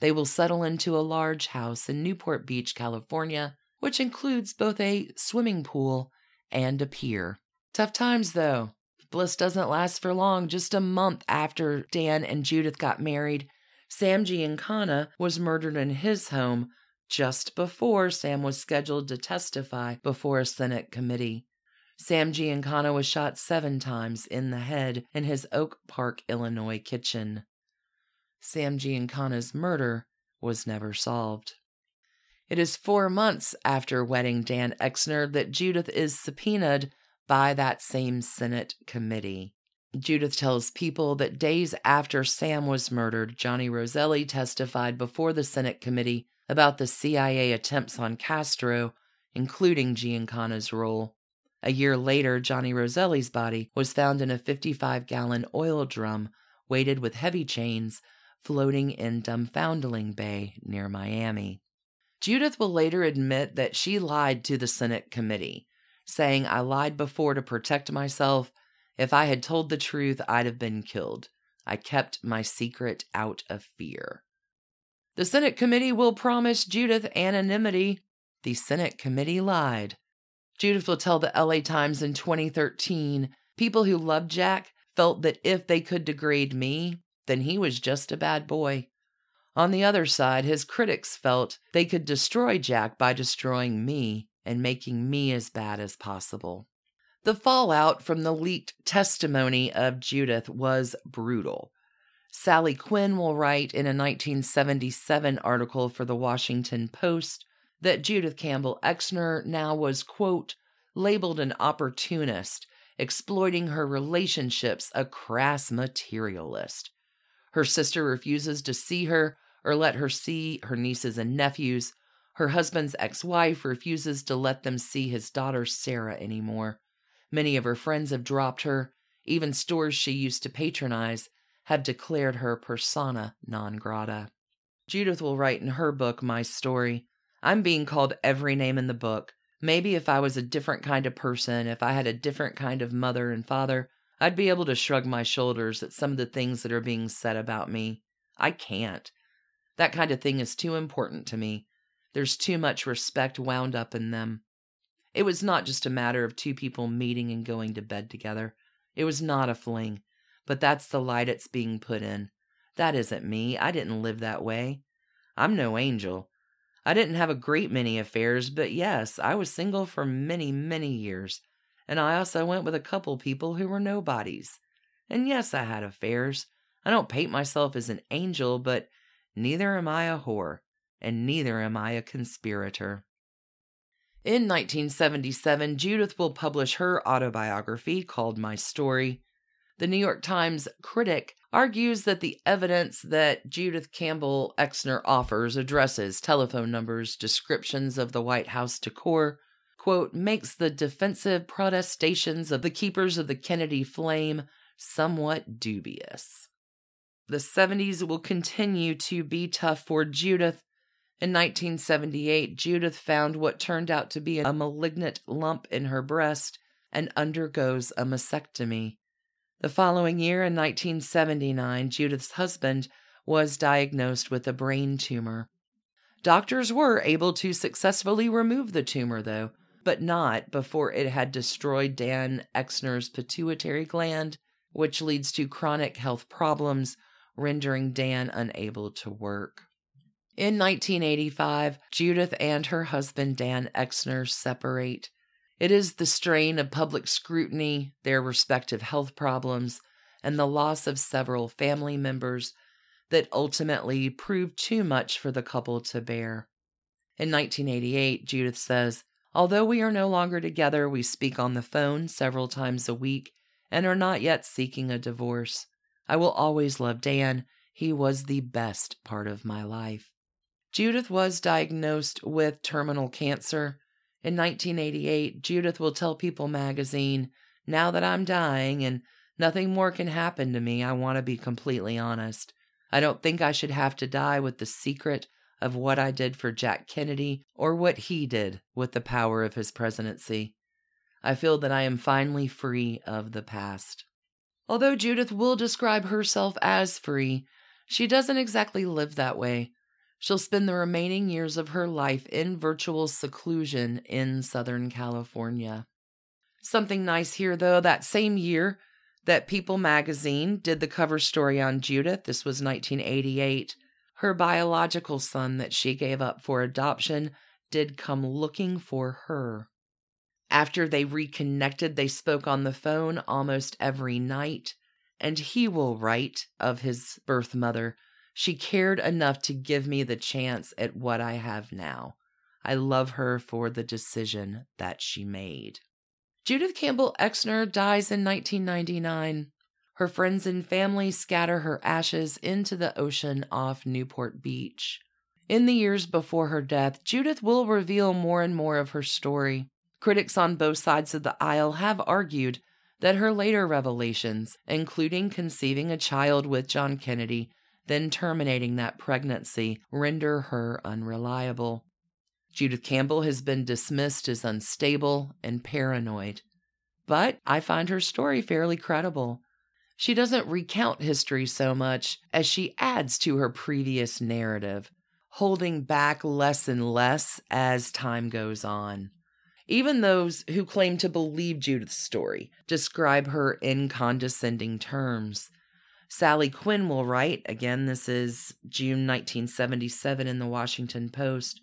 They will settle into a large house in Newport Beach, California, which includes both a swimming pool and a pier. Tough times, though. Bliss doesn't last for long. Just a month after Dan and Judith got married, Sam Giancana was murdered in his home just before Sam was scheduled to testify before a Senate committee. Sam Giancana was shot seven times in the head in his Oak Park, Illinois kitchen. Sam Giancana's murder was never solved. It is four months after wedding Dan Exner that Judith is subpoenaed by that same Senate committee. Judith tells people that days after Sam was murdered, Johnny Roselli testified before the Senate committee about the CIA attempts on Castro, including Giancana's role. A year later, Johnny Roselli's body was found in a 55 gallon oil drum weighted with heavy chains floating in Dumbfoundling Bay near Miami. Judith will later admit that she lied to the Senate committee, saying, I lied before to protect myself. If I had told the truth, I'd have been killed. I kept my secret out of fear. The Senate committee will promise Judith anonymity. The Senate committee lied. Judith will tell the LA Times in 2013 people who loved Jack felt that if they could degrade me, then he was just a bad boy. On the other side, his critics felt they could destroy Jack by destroying me and making me as bad as possible. The fallout from the leaked testimony of Judith was brutal. Sally Quinn will write in a 1977 article for the Washington Post that Judith Campbell Exner now was, quote, labeled an opportunist, exploiting her relationships, a crass materialist. Her sister refuses to see her, or let her see her nieces and nephews. Her husband's ex wife refuses to let them see his daughter Sarah anymore. Many of her friends have dropped her. Even stores she used to patronize have declared her persona non grata. Judith will write in her book, My Story I'm being called every name in the book. Maybe if I was a different kind of person, if I had a different kind of mother and father, I'd be able to shrug my shoulders at some of the things that are being said about me. I can't. That kind of thing is too important to me. There's too much respect wound up in them. It was not just a matter of two people meeting and going to bed together. It was not a fling, but that's the light it's being put in. That isn't me. I didn't live that way. I'm no angel. I didn't have a great many affairs, but yes, I was single for many, many years. And I also went with a couple people who were nobodies. And yes, I had affairs. I don't paint myself as an angel, but neither am I a whore, and neither am I a conspirator. In 1977, Judith will publish her autobiography called My Story. The New York Times critic argues that the evidence that Judith Campbell Exner offers addresses, telephone numbers, descriptions of the White House decor, quote, makes the defensive protestations of the keepers of the Kennedy flame somewhat dubious. The 70s will continue to be tough for Judith. In 1978, Judith found what turned out to be a malignant lump in her breast and undergoes a mastectomy. The following year, in 1979, Judith's husband was diagnosed with a brain tumor. Doctors were able to successfully remove the tumor, though, but not before it had destroyed Dan Exner's pituitary gland, which leads to chronic health problems, rendering Dan unable to work. In 1985, Judith and her husband Dan Exner separate. It is the strain of public scrutiny, their respective health problems, and the loss of several family members that ultimately proved too much for the couple to bear. In 1988, Judith says, Although we are no longer together, we speak on the phone several times a week and are not yet seeking a divorce. I will always love Dan. He was the best part of my life. Judith was diagnosed with terminal cancer. In 1988, Judith will tell People magazine, Now that I'm dying and nothing more can happen to me, I want to be completely honest. I don't think I should have to die with the secret of what I did for Jack Kennedy or what he did with the power of his presidency. I feel that I am finally free of the past. Although Judith will describe herself as free, she doesn't exactly live that way. She'll spend the remaining years of her life in virtual seclusion in Southern California. Something nice here, though, that same year that People magazine did the cover story on Judith, this was 1988, her biological son that she gave up for adoption did come looking for her. After they reconnected, they spoke on the phone almost every night, and he will write of his birth mother. She cared enough to give me the chance at what I have now. I love her for the decision that she made. Judith Campbell Exner dies in 1999. Her friends and family scatter her ashes into the ocean off Newport Beach. In the years before her death, Judith will reveal more and more of her story. Critics on both sides of the aisle have argued that her later revelations, including conceiving a child with John Kennedy, then terminating that pregnancy, render her unreliable. Judith Campbell has been dismissed as unstable and paranoid. But I find her story fairly credible. She doesn't recount history so much as she adds to her previous narrative, holding back less and less as time goes on. Even those who claim to believe Judith's story describe her in condescending terms. Sally Quinn will write, again, this is June 1977 in the Washington Post.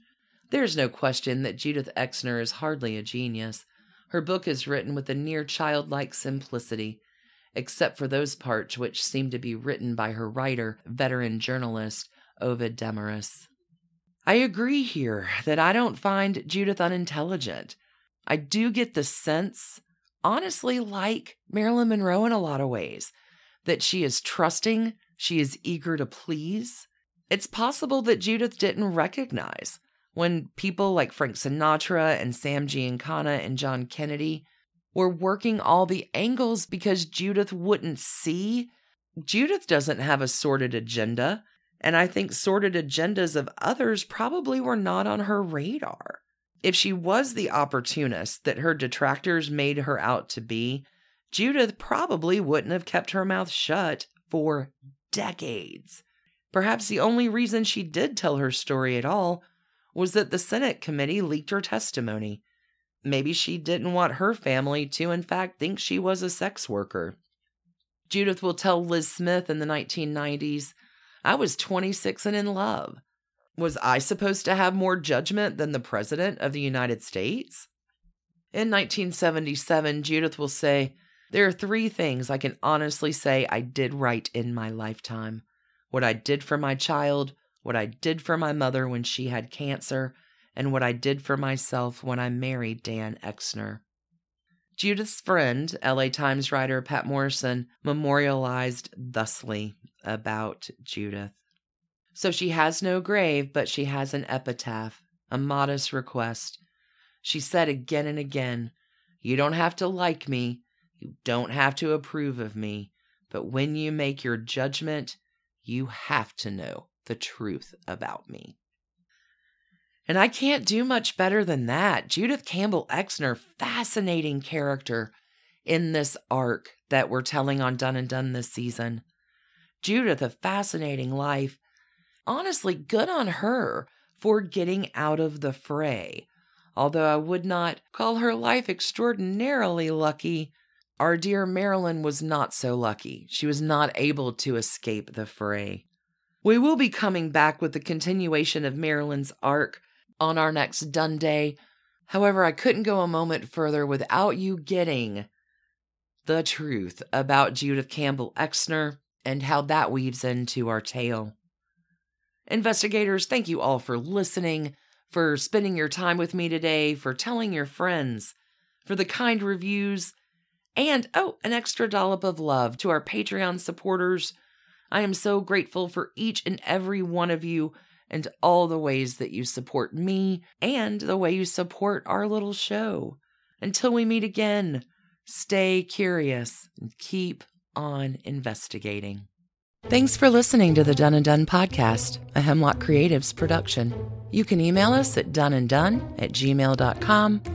There's no question that Judith Exner is hardly a genius. Her book is written with a near childlike simplicity except for those parts which seem to be written by her writer, veteran journalist Ovid Demaris. I agree here that I don't find Judith unintelligent. I do get the sense, honestly, like Marilyn Monroe in a lot of ways, that she is trusting, she is eager to please, It's possible that Judith didn't recognize when people like Frank Sinatra and Sam Giancana and John Kennedy were working all the angles because Judith wouldn't see. Judith doesn't have a sordid agenda, and I think sordid agendas of others probably were not on her radar. If she was the opportunist that her detractors made her out to be, Judith probably wouldn't have kept her mouth shut for decades. Perhaps the only reason she did tell her story at all was that the Senate committee leaked her testimony. Maybe she didn't want her family to, in fact, think she was a sex worker. Judith will tell Liz Smith in the 1990s, I was 26 and in love. Was I supposed to have more judgment than the President of the United States? In 1977, Judith will say, There are three things I can honestly say I did right in my lifetime what I did for my child, what I did for my mother when she had cancer, and what I did for myself when I married Dan Exner. Judith's friend, LA Times writer Patt Morrison, memorialized thusly about Judith. So she has no grave, but she has an epitaph, a modest request. She said again and again, You don't have to like me, you don't have to approve of me, but when you make your judgment, you have to know the truth about me. And I can't do much better than that. Judith Campbell Exner, fascinating character in this arc that we're telling on Dunne and Done this season. Judith, a fascinating life. Honestly, good on her for getting out of the fray. Although I would not call her life extraordinarily lucky, our dear Marilyn was not so lucky. She was not able to escape the fray. We will be coming back with the continuation of Marilyn's arc on our next Done Day. However, I couldn't go a moment further without you getting the truth about Judith Campbell Exner and how that weaves into our tale. Investigators, thank you all for listening, for spending your time with me today, for telling your friends, for the kind reviews and, oh, an extra dollop of love to our Patreon supporters. I am so grateful for each and every one of you and all the ways that you support me and the way you support our little show. Until we meet again, stay curious and keep on investigating. Thanks for listening to the Dunne and Done podcast, a Hemlock Creatives production. You can email us at doneanddone at gmail.com.